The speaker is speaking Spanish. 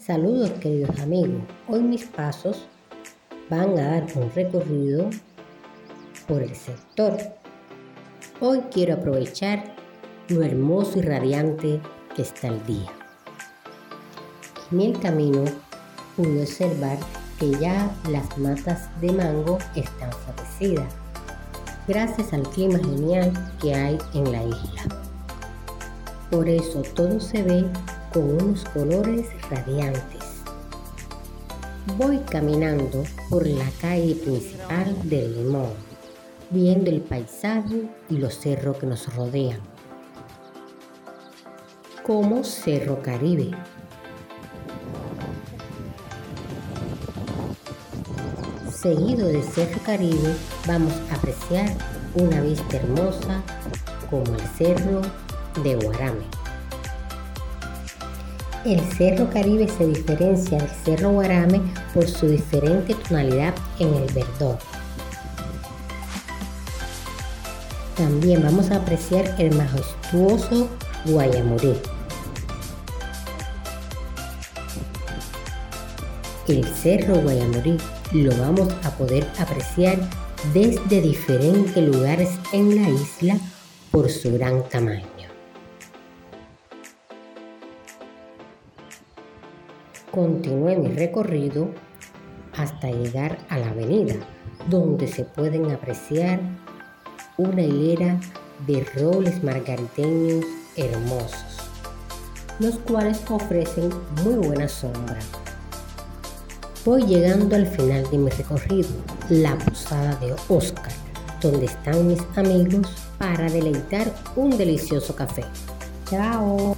Saludos queridos amigos, hoy mis pasos van a dar un recorrido por el sector. Hoy quiero aprovechar lo hermoso y radiante que está el día. En el camino pude observar que ya las matas de mango están florecidas, gracias al clima genial que hay en la isla. Por eso todo se ve con unos colores radiantes. Voy caminando por la calle principal del Limón, viendo el paisaje y los cerros que nos rodean, como Cerro Caribe. Seguido del Cerro Caribe vamos a apreciar una vista hermosa como el Cerro de Guarame. El Cerro Caribe se diferencia del Cerro Guarame por su diferente tonalidad en el verdor. También vamos a apreciar el majestuoso Guayamurí. El Cerro Guayamurí lo vamos a poder apreciar desde diferentes lugares en la isla por su gran tamaño. Continué mi recorrido hasta llegar a la avenida, donde se pueden apreciar una hilera de robles margariteños hermosos, los cuales ofrecen muy buena sombra. Voy llegando al final de mi recorrido, la posada de Oscar, donde están mis amigos para deleitar un delicioso café. Chao.